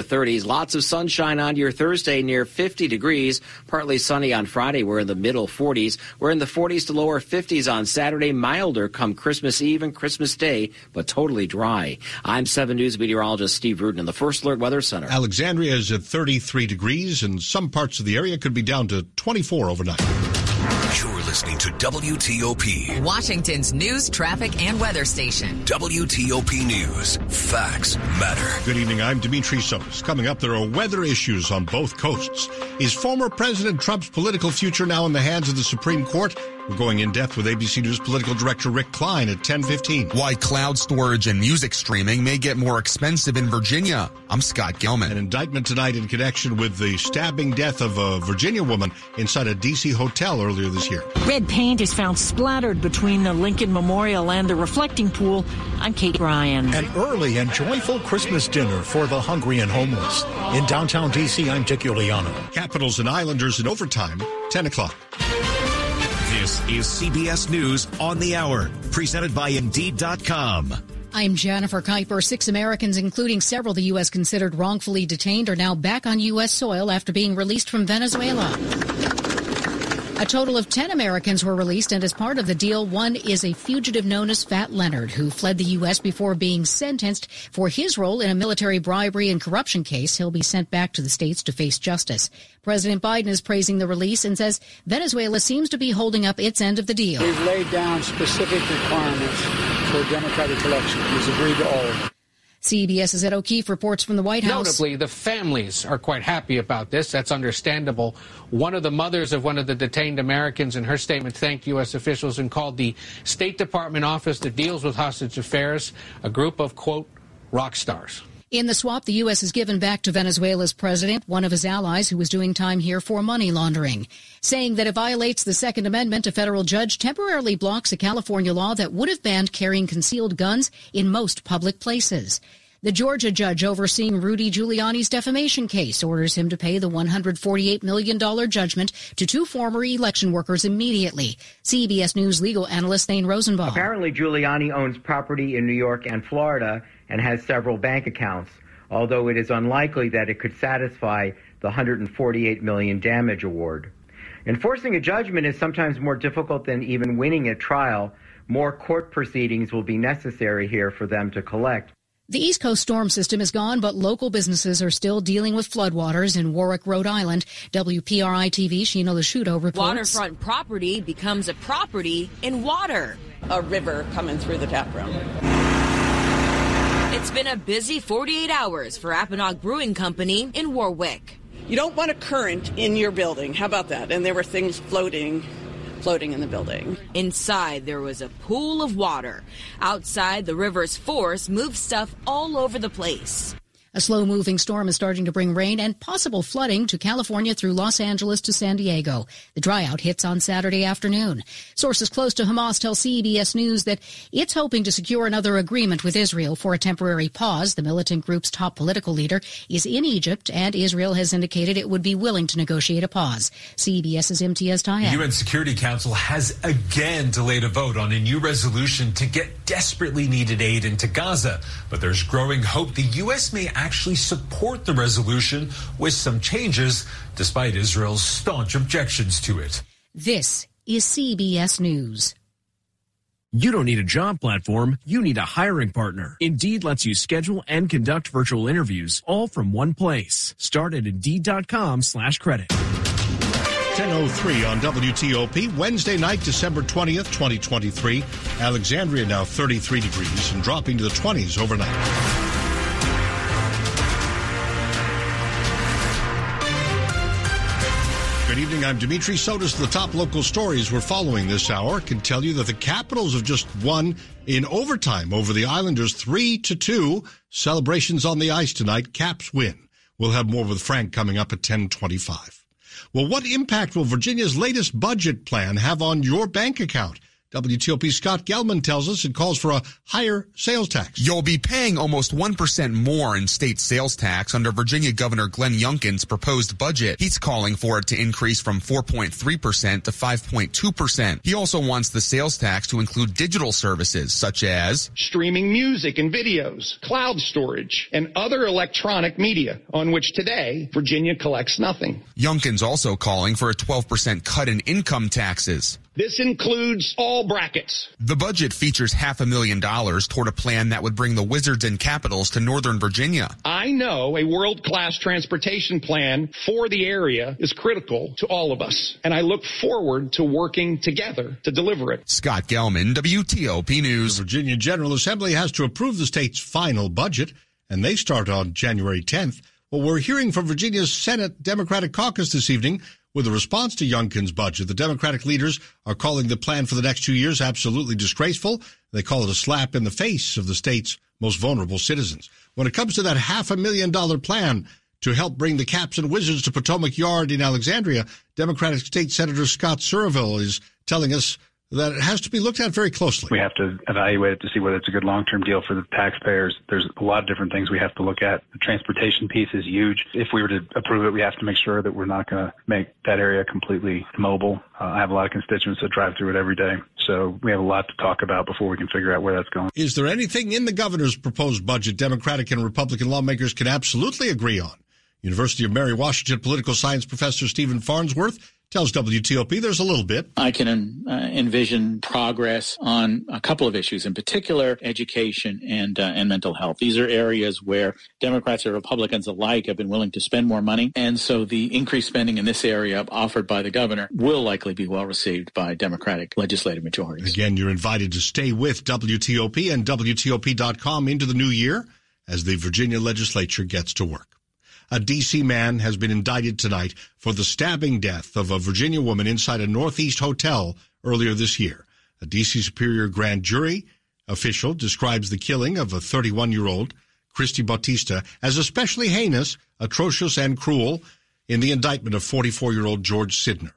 30s. Lots of sunshine on your Thursday near 50 degrees. Partly sunny on Friday. We're in the middle 40s. We're in the 40s to lower 50s on Saturday. Milder come Christmas Eve and Christmas Day, but totally dry. I'm 7 News meteorologist Steve Rudin in the First Alert Weather Center. Alexandria is at 33 degrees and some parts of the area could be down to 24 overnight. You're listening to WTOP, Washington's news, traffic, and weather station. WTOP News. Facts matter. Good evening. I'm Dimitri Sotis. Coming up, there are weather issues on both coasts. Is former President Trump's political future now in the hands of the Supreme Court? We're going in depth with ABC News political director Rick Klein at 1015. Why cloud storage and music streaming may get more expensive in Virginia. I'm Scott Gelman. An indictment tonight in connection with the stabbing death of a Virginia woman inside a D.C. hotel earlier this year. Red paint is found splattered between the Lincoln Memorial and the reflecting pool. I'm Kate Ryan. An early and joyful Christmas dinner for the hungry and homeless. In downtown D.C., I'm Dick Uliano. Capitals and Islanders in overtime, 10 o'clock. This is CBS News on the Hour, presented by Indeed.com. I'm Jennifer Keiper. Six Americans, including several the U.S. considered wrongfully detained, are now back on U.S. soil after being released from Venezuela. A total of 10 Americans were released, and as part of the deal, one is a fugitive known as Fat Leonard, who fled the U.S. before being sentenced for his role in a military bribery and corruption case. He'll be sent back to the States to face justice. President Biden is praising the release and says Venezuela seems to be holding up its end of the deal. We've laid down specific requirements for democratic election. He's agreed to all of them. CBS's Ed O'Keefe reports from the White House. Notably, the families are quite happy about this. That's understandable. One of the mothers of one of the detained Americans in her statement thanked U.S. officials and called the State Department office that deals with hostage affairs a group of, quote, rock stars. In the swap, the U.S. has given back to Venezuela's president one of his allies who was doing time here for money laundering, saying that it violates the Second Amendment. A federal judge temporarily blocks a California law that would have banned carrying concealed guns in most public places. The Georgia judge overseeing Rudy Giuliani's defamation case orders him to pay the $148 million judgment to two former election workers immediately. CBS News legal analyst Thane Rosenbaum. Apparently, Giuliani owns property in New York and Florida and has several bank accounts, although it is unlikely that it could satisfy the 148 million damage award. Enforcing a judgment is sometimes more difficult than even winning a trial. More court proceedings will be necessary here for them to collect. The East Coast storm system is gone, but local businesses are still dealing with floodwaters in Warwick, Rhode Island. WPRI TV, Sheena Lasciuto reports. Waterfront property becomes a property in water. A river coming through the tap room. It's been a busy 48 hours for Apponaug Brewing Company in Warwick. You don't want a current in your building. How about that? And there were things floating floating in the building. Inside, there was a pool of water. Outside, the river's force moved stuff all over the place. A slow moving storm is starting to bring rain and possible flooding to California through Los Angeles to San Diego. The dryout hits on Saturday afternoon. Sources close to Hamas tell CBS News that it's hoping to secure another agreement with Israel for a temporary pause. The militant group's top political leader is in Egypt, and Israel has indicated it would be willing to negotiate a pause. CBS's MTS. The UN Security Council has again delayed a vote on a new resolution to get desperately needed aid into Gaza. But there's growing hope the U.S. may actually support the resolution with some changes, despite Israel's staunch objections to it. This is CBS News. You don't need a job platform, you need a hiring partner. Indeed lets you schedule and conduct virtual interviews all from one place. Start at Indeed.com slash credit. 10.03 on WTOP, Wednesday night, December 20th, 2023. Alexandria now 33 degrees and dropping to the 20s overnight. Good evening. I'm Dimitri Sotis. The top local stories we're following this hour can tell you that the Capitals have just won in overtime over the Islanders, three to two. Celebrations on the ice tonight. Caps win. We'll have more with Frank coming up at 1025. Well, what impact will Virginia's latest budget plan have on your bank account? WTOP Scott Gelman tells us it calls for a higher sales tax. You'll be paying almost 1% more in state sales tax under Virginia Governor Glenn Youngkin's proposed budget. He's calling for it to increase from 4.3% to 5.2%. He also wants the sales tax to include digital services such as streaming music and videos, cloud storage, and other electronic media on which today Virginia collects nothing. Youngkin's also calling for a 12% cut in income taxes. This includes all brackets. The budget features half a million dollars toward a plan that would bring the Wizards and Capitals to Northern Virginia. I know a world-class transportation plan for the area is critical to all of us, and I look forward to working together to deliver it. Scott Gelman, WTOP News. The Virginia General Assembly has to approve the state's final budget, and they start on January 10th. Well, we're hearing from Virginia's Senate Democratic Caucus this evening with a response to Youngkin's budget, the Democratic leaders are calling the plan for the next two years absolutely disgraceful. They call it a slap in the face of the state's most vulnerable citizens. When it comes to that half a million dollar plan to help bring the Caps and Wizards to Potomac Yard in Alexandria, Democratic State Senator Scott Surovell is telling us that it has to be looked at very closely. We have to evaluate it to see whether it's a good long-term deal for the taxpayers. There's a lot of different things we have to look at. The transportation piece is huge. If we were to approve it, we have to make sure that we're not going to make that area completely mobile. Uh, I have a lot of constituents that drive through it every day. So we have a lot to talk about before we can figure out where that's going. Is there anything in the governor's proposed budget Democratic and Republican lawmakers can absolutely agree on? University of Mary Washington political science professor Stephen Farnsworth tells WTOP there's a little bit. I can uh, envision progress on a couple of issues, in particular education and uh, and mental health. These are areas where Democrats and Republicans alike have been willing to spend more money, and so the increased spending in this area offered by the governor will likely be well received by Democratic legislative majorities. Again, you're invited to stay with WTOP and WTOP.com into the new year as the Virginia legislature gets to work. A D.C. man has been indicted tonight for the stabbing death of a Virginia woman inside a Northeast hotel earlier this year. A D.C. Superior Grand Jury official describes the killing of a 31 year old, Christy Bautista, as especially heinous, atrocious, and cruel in the indictment of 44 year old George Sydnor.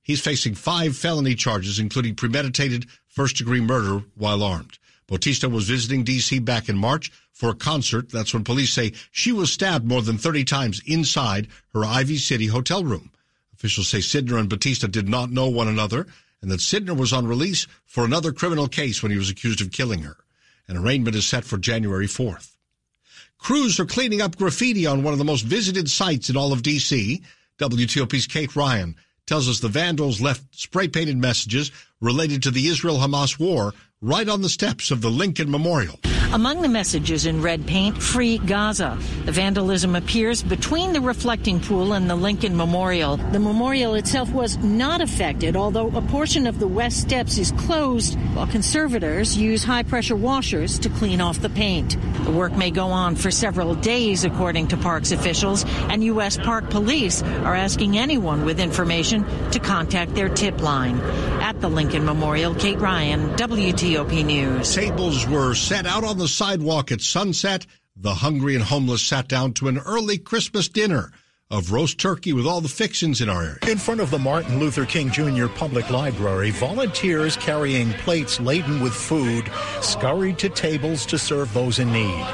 He's facing five felony charges, including premeditated first degree murder while armed. Bautista was visiting D.C. back in March for a concert. That's when police say she was stabbed more than 30 times inside her Ivy City hotel room. Officials say Sydnor and Bautista did not know one another and that Sydnor was on release for another criminal case when he was accused of killing her. An arraignment is set for January 4th. Crews are cleaning up graffiti on one of the most visited sites in all of D.C. WTOP's Kate Ryan tells us the vandals left spray painted messages related to the Israel Hamas war right on the steps of the Lincoln Memorial. Among the messages in red paint, free Gaza. The vandalism appears between the reflecting pool and the Lincoln Memorial. The memorial itself was not affected, although a portion of the west steps is closed, while conservators use high pressure washers to clean off the paint. The work may go on for several days, according to parks officials, and U.S. Park Police are asking anyone with information to contact their tip line. At the Lincoln Memorial, Kate Ryan, WTOP News. Tables were set out on the sidewalk at sunset. The hungry and homeless sat down to an early Christmas dinner of roast turkey with all the fixings in our area. In front of the Martin Luther King Jr. Public Library, volunteers carrying plates laden with food scurried to tables to serve those in need.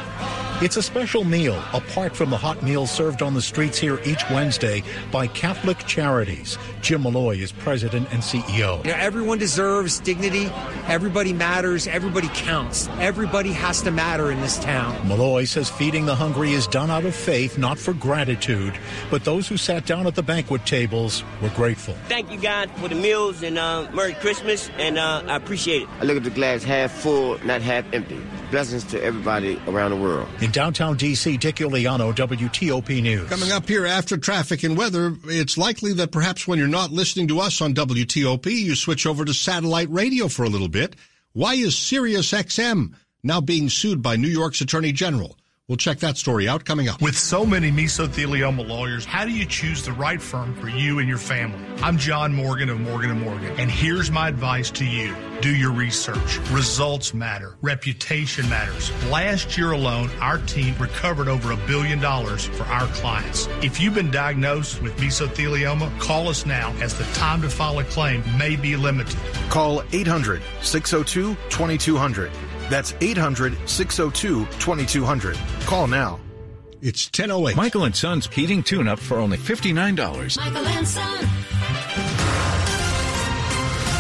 It's a special meal apart from the hot meals served on the streets here each Wednesday by Catholic Charities. Jim Malloy is president and CEO. You know, everyone deserves dignity. Everybody matters. Everybody counts. Everybody has to matter in this town. Malloy says feeding the hungry is done out of faith, not for gratitude. But those who sat down at the banquet tables were grateful. Thank you, God, for the meals and uh, Merry Christmas, and uh, I appreciate it. I look at the glass half full, not half empty. Blessings to everybody around the world. In downtown D.C., Dick Uliano, WTOP News. Coming up here after traffic and weather, it's likely that perhaps when you're not listening to us on WTOP, you switch over to satellite radio for a little bit. Why is Sirius XM now being sued by New York's Attorney General? We'll check that story out coming up. With so many mesothelioma lawyers, how do you choose the right firm for you and your family? I'm John Morgan of Morgan & Morgan, and here's my advice to you. Do your research. Results matter. Reputation matters. Last year alone, our team recovered over a billion dollars for our clients. If you've been diagnosed with mesothelioma, call us now as the time to file a claim may be limited. Call 800 602 2200. That's 800 602 2200. Call now. It's 1008. Michael and Son's heating tune up for only $59. Michael and Son.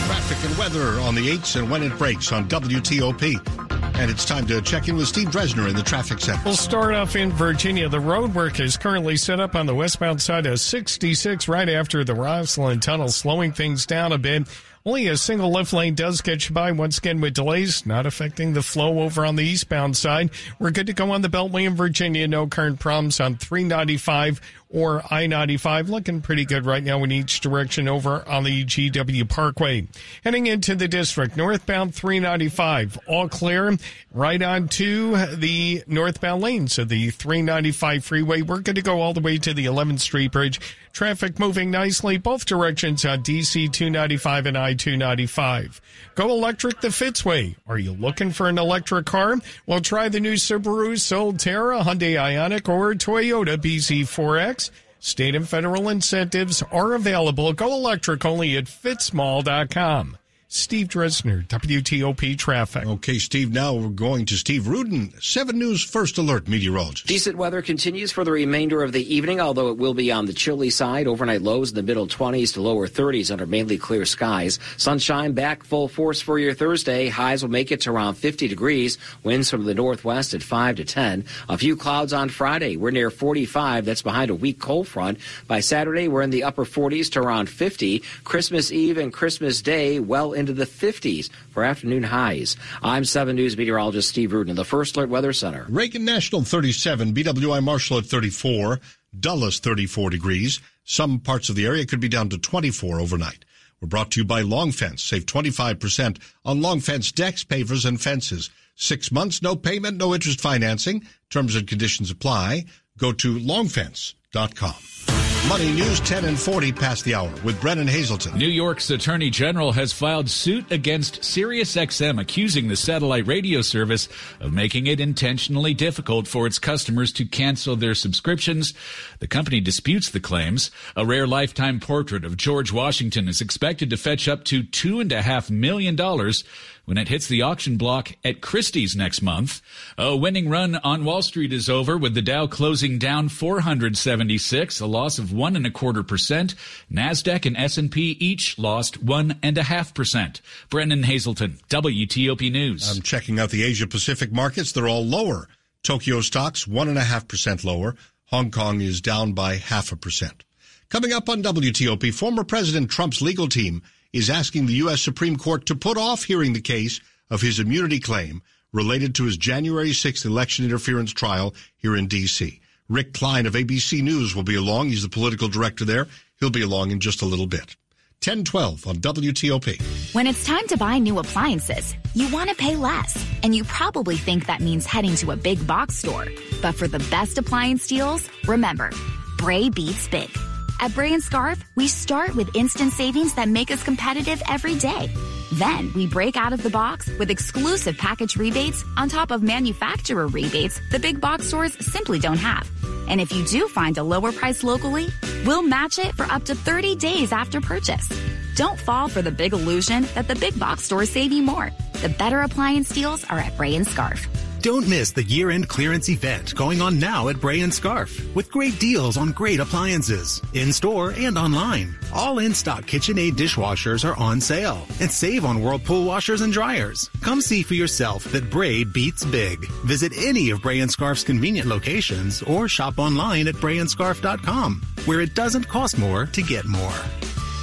Traffic and weather on the 8s and when it breaks on WTOP. And it's time to check in with Steve Dresner in the traffic center. We'll start off in Virginia. The road work is currently set up on the westbound side of 66 right after the Rosslyn Tunnel, slowing things down a bit. Only a single left lane does get you by once again with delays, not affecting the flow over on the eastbound side. We're good to go on the Beltway in Virginia. No current problems on 395 or I 95. Looking pretty good right now in each direction over on the GW Parkway. Heading into the district, northbound 395, all clear right on to the northbound lanes of the 395 freeway. We're going to go all the way to the 11th Street Bridge. Traffic moving nicely both directions on DC 295 and I 295. Go electric the Fitzway. Are you looking for an electric car? Well, try the new Subaru Solterra, Hyundai Ioniq, or Toyota BZ4X. State and federal incentives are available. Go electric only at fitzmall.com. Steve Dresner, WTOP Traffic. Okay, Steve, now we're going to Steve Rudin, 7 News First Alert meteorologist. Decent weather continues for the remainder of the evening, although it will be on the chilly side. Overnight lows in the middle 20s to lower 30s under mainly clear skies. Sunshine back full force for your Thursday. Highs will make it to around 50 degrees. Winds from the northwest at 5 to 10. A few clouds on Friday. We're near 45. That's behind a weak cold front. By Saturday, we're in the upper 40s to around 50. Christmas Eve and Christmas Day well into the 50s for afternoon highs. I'm 7 News meteorologist Steve Rudin, of the First Alert Weather Center. Reagan National 37, BWI Marshall at 34, Dulles 34 degrees. Some parts of the area could be down to 24 overnight. We're brought to you by Long Fence. Save 25% on Long Fence decks, pavers, and fences. Six months, no payment, no interest financing. Terms and conditions apply. Go to longfence.com. Money News 10 and 40 past the hour with Brennan Haselton. New York's Attorney General has filed suit against SiriusXM accusing the satellite radio service of making it intentionally difficult for its customers to cancel their subscriptions. The company disputes the claims. A rare lifetime portrait of George Washington is expected to fetch up to two and a half million dollars when it hits the auction block at Christie's next month. A winning run on Wall Street is over with the Dow closing down 476, a loss of one and a quarter percent. Nasdaq and S&P each lost one and a half percent. Brennan Haselton, WTOP News. I'm checking out the Asia Pacific markets. They're all lower. Tokyo stocks one and a half percent lower. Hong Kong is down by half a percent. Coming up on WTOP, former President Trump's legal team is asking the U.S. Supreme Court to put off hearing the case of his immunity claim related to his January 6th election interference trial here in D.C. Rick Klein of ABC News will be along. He's the political director there. He'll be along in just a little bit. 1012 on WTOP. When it's time to buy new appliances, you want to pay less. And you probably think that means heading to a big box store. But for the best appliance deals, remember, Bray beats big. At Bray and Scarff, we start with instant savings that make us competitive every day. Then we break out of the box with exclusive package rebates on top of manufacturer rebates the big box stores simply don't have. And if you do find a lower price locally, we'll match it for up to 30 days after purchase. Don't fall for the big illusion that the big box stores save you more. The better appliance deals are at Bray and Scarff. Don't miss the year-end clearance event going on now at Bray and Scarff with great deals on great appliances in store and online. All in-stock KitchenAid dishwashers are on sale and save on Whirlpool washers and dryers. Come see for yourself that Bray beats big. Visit any of Bray and Scarff's convenient locations or shop online at brayandscarff.com where it doesn't cost more to get more.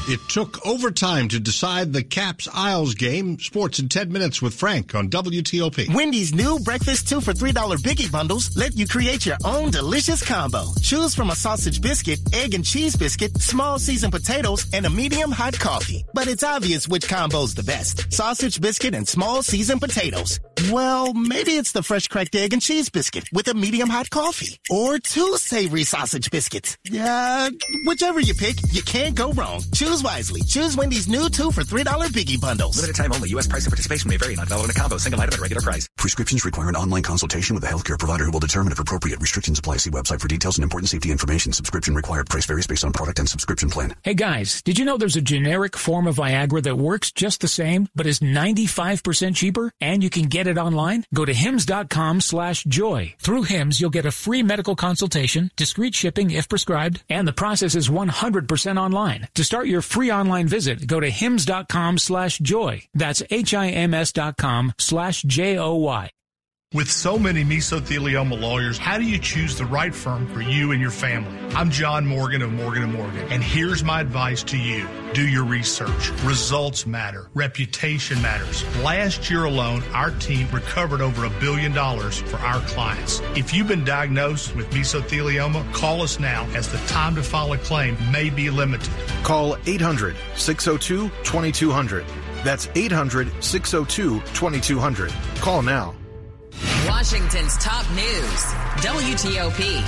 It took overtime to decide the Caps Isles game. Sports in 10 minutes with Frank on WTOP. Wendy's new breakfast two for $3 biggie bundles let you create your own delicious combo. Choose from a sausage biscuit, egg and cheese biscuit, small seasoned potatoes, and a medium hot coffee. But it's obvious which combo's the best. Sausage biscuit and small seasoned potatoes. Well, maybe it's the fresh cracked egg and cheese biscuit with a medium hot coffee. Or two savory sausage biscuits. Yeah, whichever you pick, you can't go wrong. Choose wisely. Choose Wendy's new two for $3 Biggie Bundles. Limited time only. U.S. price and participation may vary. Not valid in a combo. Single item at regular price. Prescriptions require an online consultation with a healthcare provider who will determine if appropriate restrictions apply. See website for details and important safety information. Subscription required. Price varies based on product and subscription plan. Hey guys, did you know there's a generic form of Viagra that works just the same, but is 95% cheaper? And you can get it online? Go to hims.com slash joy. Through Hims, you'll get a free medical consultation, discreet shipping if prescribed, and the process is 100% online. To start your free online visit, go to hims.com slash joy. That's H-I-M-S dot com slash J-O-Y. With so many mesothelioma lawyers, how do you choose the right firm for you and your family? I'm John Morgan of Morgan & Morgan, and here's my advice to you. Do your research. Results matter. Reputation matters. Last year alone, our team recovered over a billion dollars for our clients. If you've been diagnosed with mesothelioma, call us now as the time to file a claim may be limited. Call 800 602 2200. That's 800 602 2200. Call now. Washington's top news, WTOP.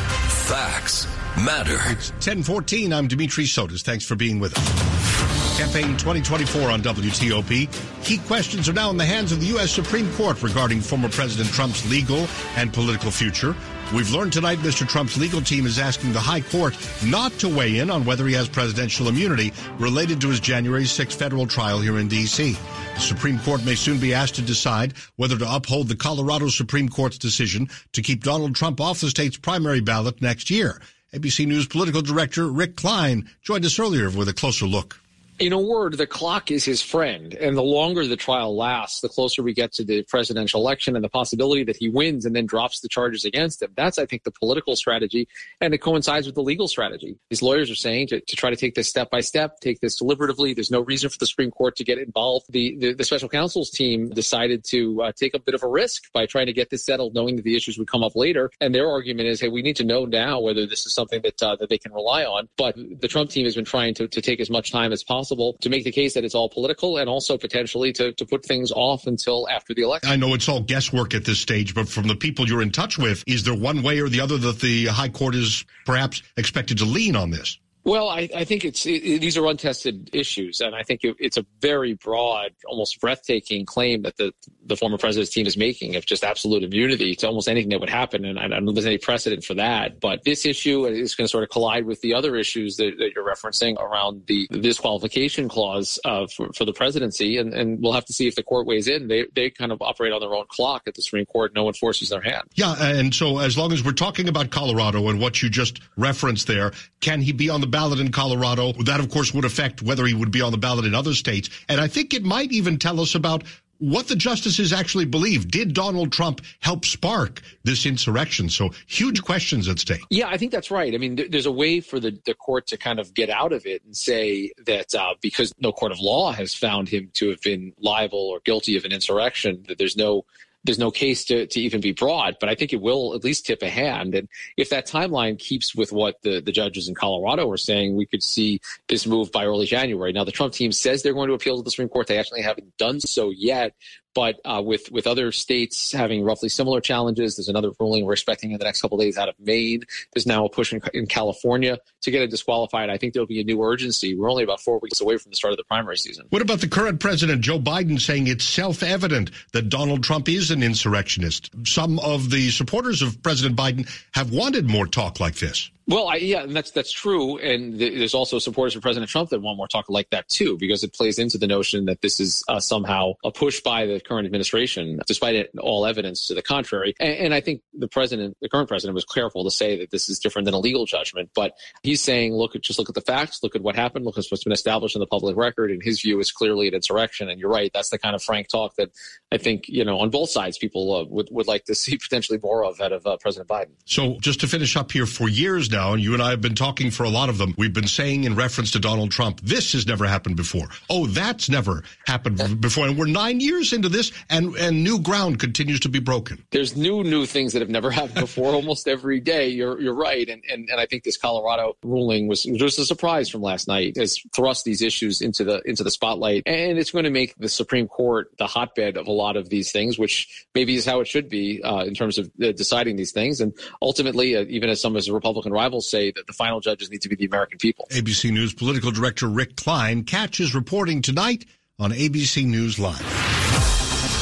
Facts matter. It's 1014. I'm Dimitri Sotis. Thanks for being with us. Campaign 2024 on WTOP. Key questions are now in the hands of the U.S. Supreme Court regarding former President Trump's legal and political future. We've learned tonight Mr. Trump's legal team is asking the High Court not to weigh in on whether he has presidential immunity related to his January 6 federal trial here in D.C. The Supreme Court may soon be asked to decide whether to uphold the Colorado Supreme Court's decision to keep Donald Trump off the state's primary ballot next year. ABC News political director Rick Klein joined us earlier with a closer look in a word, the clock is his friend. And the longer the trial lasts, the closer we get to the presidential election and the possibility that he wins and then drops the charges against him. That's, I think, the political strategy. And it coincides with the legal strategy. These lawyers are saying to, to try to take this step by step, take this deliberatively. There's no reason for the Supreme Court to get involved. The, the, the special counsel's team decided to uh, take a bit of a risk by trying to get this settled, knowing that the issues would come up later. And their argument is, hey, we need to know now whether this is something that, uh, that they can rely on. But the Trump team has been trying to, to take as much time as possible possible to make the case that it's all political and also potentially to, to put things off until after the election. I know it's all guesswork at this stage, but from the people you're in touch with, is there one way or the other that the High Court is perhaps expected to lean on this? Well, I, I think it's it, these are untested issues, and I think it, it's a very broad, almost breathtaking claim that the the former president's team is making of just absolute immunity to almost anything that would happen, and I don't know if there's any precedent for that. But this issue is going to sort of collide with the other issues that, that you're referencing around the, the disqualification clause uh, for, for the presidency, and, and we'll have to see if the court weighs in. They they kind of operate on their own clock at the Supreme Court. No one forces their hand. Yeah, and so as long as we're talking about Colorado and what you just referenced there, can he be on the ballot in Colorado. That, of course, would affect whether he would be on the ballot in other states. And I think it might even tell us about what the justices actually believe. Did Donald Trump help spark this insurrection? So huge questions at stake. Yeah, I think that's right. I mean, there's a way for the, the court to kind of get out of it and say that uh, because no court of law has found him to have been liable or guilty of an insurrection, that there's no there's no case to, to even be brought, but I think it will at least tip a hand. And if that timeline keeps with what the, the judges in Colorado are saying, we could see this move by early January. Now, the Trump team says they're going to appeal to the Supreme Court. They actually haven't done so yet. But uh, with with other states having roughly similar challenges, there's another ruling we're expecting in the next couple days out of Maine. There's now a push in, in, California to get it disqualified. I think there'll be a new urgency. We're only about four weeks away from the start of the primary season. What about the current president, Joe Biden, saying it's self evident that Donald Trump is an insurrectionist? Some of the supporters of President Biden have wanted more talk like this. Well, I, yeah, and that's that's true, and th- there's also supporters of President Trump that want more talk like that too, because it plays into the notion that this is uh, somehow a push by the current administration, despite it, all evidence to the contrary. And, and, I think the president, the current president, was careful to say that this is different than a legal judgment, but he's saying, look, just look at the facts, look at what happened, look at what's been established in the public record, and his view is clearly an insurrection. And you're right, that's the kind of frank talk that I think you know on both sides people uh, would would like to see potentially more of out of uh, President Biden. So just to finish up here, for years now now, and you and I have been talking for a lot of them. We've been saying in reference to Donald Trump, this has never happened before. Oh, that's never happened before. And we're nine years into this, and, and new ground continues to be broken. There's new, new things that have never happened before almost every day. You're, you're right. And, and, and I think this Colorado ruling was just a surprise from last night. Has thrust these issues into the, into the spotlight. And it's going to make the Supreme Court the hotbed of a lot of these things, which maybe is how it should be uh, in terms of uh, deciding these things. And ultimately, uh, even as some as a Republican rivals say, that the final judges need to be the American people. ABC News political director Rick Klein catches reporting tonight on ABC News Live.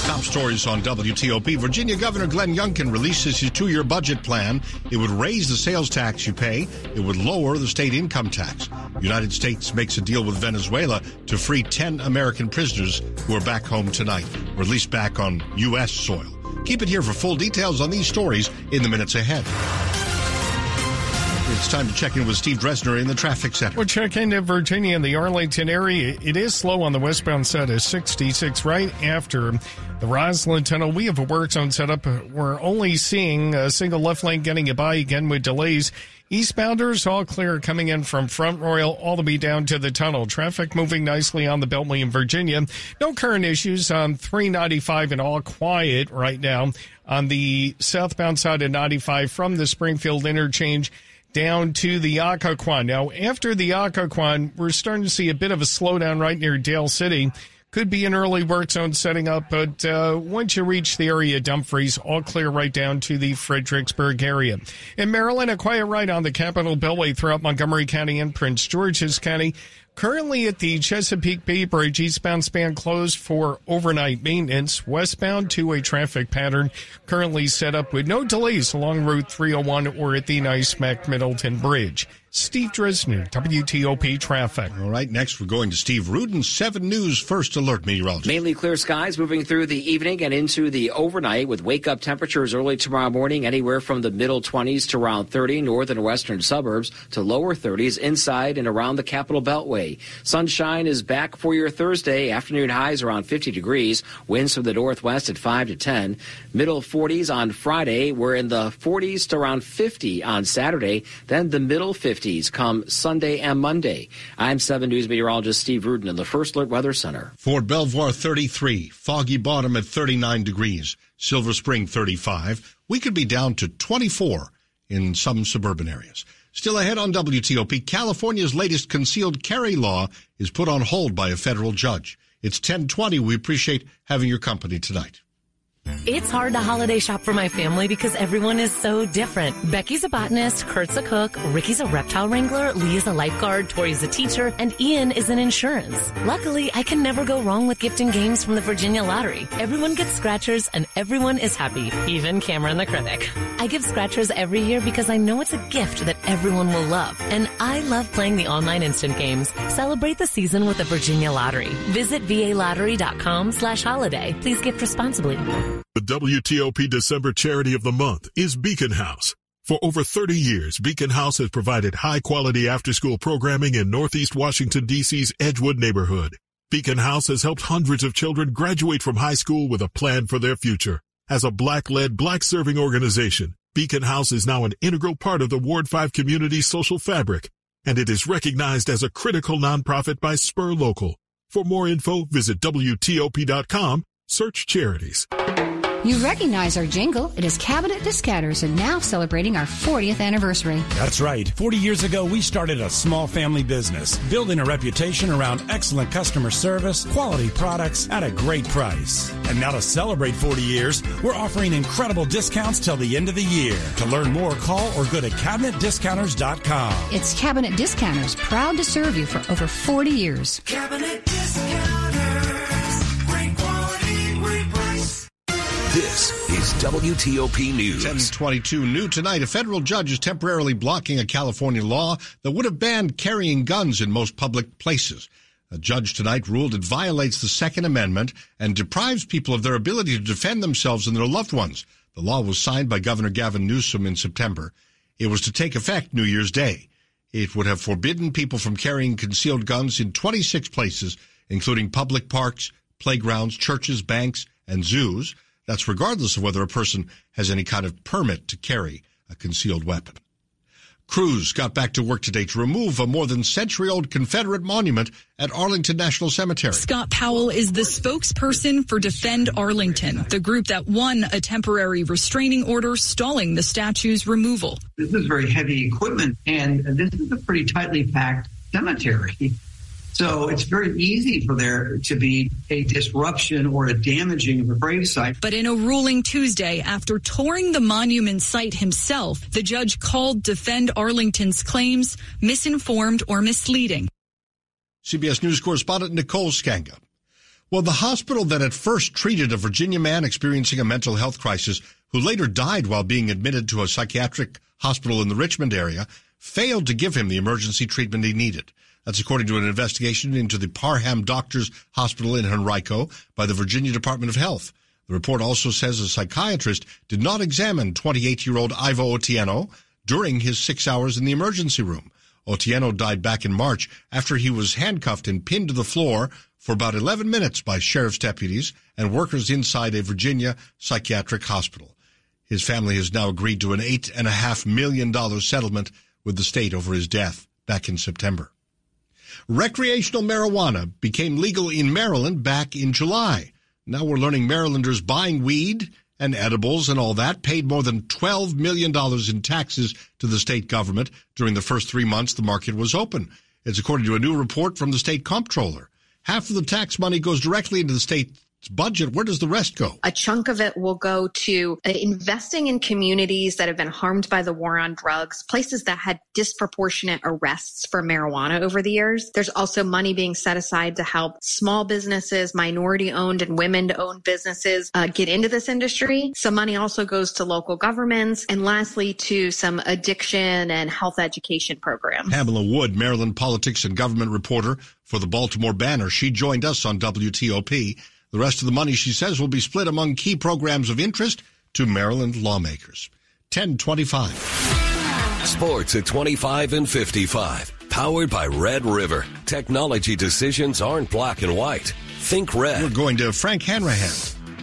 Top stories on WTOP. Virginia Governor Glenn Youngkin releases his two year budget plan. It would raise the sales tax you pay, it would lower the state income tax. United States makes a deal with Venezuela to free 10 American prisoners who are back home tonight, released back on U.S. soil. Keep it here for full details on these stories in the minutes ahead. It's time to check in with Steve Dresner in the traffic center. We'll check into Virginia in the Arlington area. It is slow on the westbound side of 66 right after the Rosslyn Tunnel. We have a work zone set up. We're only seeing a single left lane getting it by again with delays. Eastbounders all clear coming in from Front Royal all the way down to the tunnel. Traffic moving nicely on the Beltway in Virginia. No current issues on 395 and all quiet right now on the southbound side of 95 from the Springfield interchange down to the Occoquan. Now, after the Occoquan, we're starting to see a bit of a slowdown right near Dale City. Could be an early work zone setting up, but uh, once you reach the area, of Dumfries, all clear right down to the Fredericksburg area. In Maryland, a quiet ride on the Capitol Beltway throughout Montgomery County and Prince George's County. Currently at the Chesapeake Bay Bridge, eastbound span closed for overnight maintenance. Westbound two-way traffic pattern currently set up with no delays along Route 301 or at the Nice Mac Middleton Bridge. Steve Dresner, WTOP Traffic. All right, next we're going to Steve Rudin, 7 News First Alert Meteorologist. Mainly clear skies moving through the evening and into the overnight with wake up temperatures early tomorrow morning anywhere from the middle 20s to around 30 northern and western suburbs to lower 30s inside and around the capital beltway. Sunshine is back for your Thursday. Afternoon highs around 50 degrees. Winds from the northwest at 5 to 10. Middle 40s on Friday. We're in the 40s to around 50 on Saturday. Then the middle 50s come Sunday and Monday. I'm 7 News meteorologist Steve Rudin in the First Alert Weather Center. Fort Belvoir 33, Foggy Bottom at 39 degrees, Silver Spring 35. We could be down to 24 in some suburban areas. Still ahead on WTOP, California's latest concealed carry law is put on hold by a federal judge. It's 1020. We appreciate having your company tonight. It's hard to holiday shop for my family because everyone is so different. Becky's a botanist, Kurt's a cook, Ricky's a reptile wrangler, Lee's a lifeguard, Tori's a teacher, and Ian is in insurance. Luckily, I can never go wrong with gifting games from the Virginia Lottery. Everyone gets scratchers and everyone is happy, even Cameron the critic. I give scratchers every year because I know it's a gift that everyone will love. And I love playing the online instant games. Celebrate the season with the Virginia Lottery. Visit VALottery.com slash holiday. Please gift responsibly. The WTOP December charity of the month is Beacon House. For over 30 years, Beacon House has provided high quality after school programming in Northeast Washington, D.C.'s Edgewood neighborhood. Beacon House has helped hundreds of children graduate from high school with a plan for their future. As a black-led, black-serving organization, Beacon House is now an integral part of the Ward 5 community's social fabric, and it is recognized as a critical nonprofit by Spur Local. For more info, visit WTOP.com, search charities. You recognize our jingle. It is Cabinet Discounters and now celebrating our 40th anniversary. That's right. 40 years ago, we started a small family business, building a reputation around excellent customer service, quality products at a great price. And now to celebrate 40 years, we're offering incredible discounts till the end of the year. To learn more, call or go to cabinetdiscounters.com. It's Cabinet Discounters, proud to serve you for over 40 years. Cabinet Discounters. This is WTOP News. 1022 new tonight. A federal judge is temporarily blocking a California law that would have banned carrying guns in most public places. A judge tonight ruled it violates the Second Amendment and deprives people of their ability to defend themselves and their loved ones. The law was signed by Governor Gavin Newsom in September. It was to take effect New Year's Day. It would have forbidden people from carrying concealed guns in 26 places, including public parks, playgrounds, churches, banks, and zoos. That's regardless of whether a person has any kind of permit to carry a concealed weapon. Crews got back to work today to remove a more than century old Confederate monument at Arlington National Cemetery. Scott Powell is the spokesperson for Defend Arlington, the group that won a temporary restraining order stalling the statue's removal. This is very heavy equipment, and this is a pretty tightly packed cemetery. So it's very easy for there to be a disruption or a damaging of a gravesite. But in a ruling Tuesday, after touring the monument site himself, the judge called Defend Arlington's claims misinformed or misleading. CBS News correspondent Nicole Sganga. Well, the hospital that at first treated a Virginia man experiencing a mental health crisis who later died while being admitted to a psychiatric hospital in the Richmond area failed to give him the emergency treatment he needed. That's according to an investigation into the Parham Doctors Hospital in Henrico by the Virginia Department of Health. The report also says a psychiatrist did not examine 28-year-old Irvo Otieno during his six hours in the emergency room. Otieno died back in March after he was handcuffed and pinned to the floor for about 11 minutes by sheriff's deputies and workers inside a Virginia psychiatric hospital. His family has now agreed to an eight and a half million dollar settlement with the state over his death back in September. Recreational marijuana became legal in Maryland back in July. Now we're learning Marylanders buying weed and edibles and all that paid more than $12 million in taxes to the state government during the first three months the market was open. It's according to a new report from the state comptroller. Half of the tax money goes directly into the state's budget. Where does the rest go? A chunk of it will go to uh, investing in communities that have been harmed by the war on drugs, places that had disproportionate arrests for marijuana over the years. There's also money being set aside to help small businesses, minority owned and women owned businesses uh, get into this industry. Some money also goes to local governments. And lastly, to some addiction and health education programs. Pamela Wood, Maryland politics and government reporter for the Baltimore Banner. She joined us on WTOP. The rest of the money, she says, will be split among key programs of interest to Maryland lawmakers. 1025. Sports at 25 and 55. Powered by Red River. Technology decisions aren't black and white. Think red. We're going to Frank Hanrahan.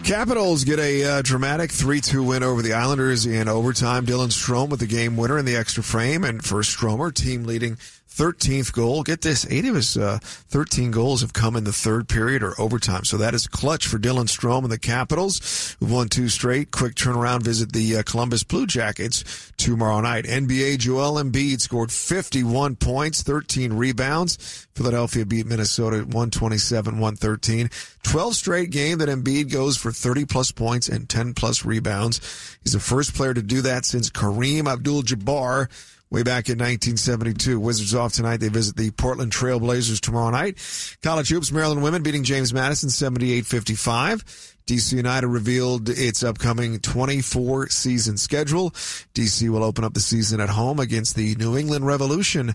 Capitals get a uh, dramatic 3-2 win over the Islanders in overtime. Dylan Strome with the game winner in the extra frame. And for Stromer, team leading 13th goal. Get this, eight of his uh, 13 goals have come in the third period or overtime. So that is clutch for Dylan Strome and the Capitals, who've won two straight. Quick turnaround visit the uh, Columbus Blue Jackets tomorrow night. NBA Joel Embiid scored 51 points, 13 rebounds. Philadelphia beat Minnesota 127-113. 12 straight game that Embiid goes for 30 plus points and 10 plus rebounds. He's the first player to do that since Kareem Abdul-Jabbar way back in 1972. Wizards off tonight. They visit the Portland Trail Blazers tomorrow night. College hoops, Maryland women beating James Madison 78-55. DC United revealed its upcoming 24 season schedule. DC will open up the season at home against the New England Revolution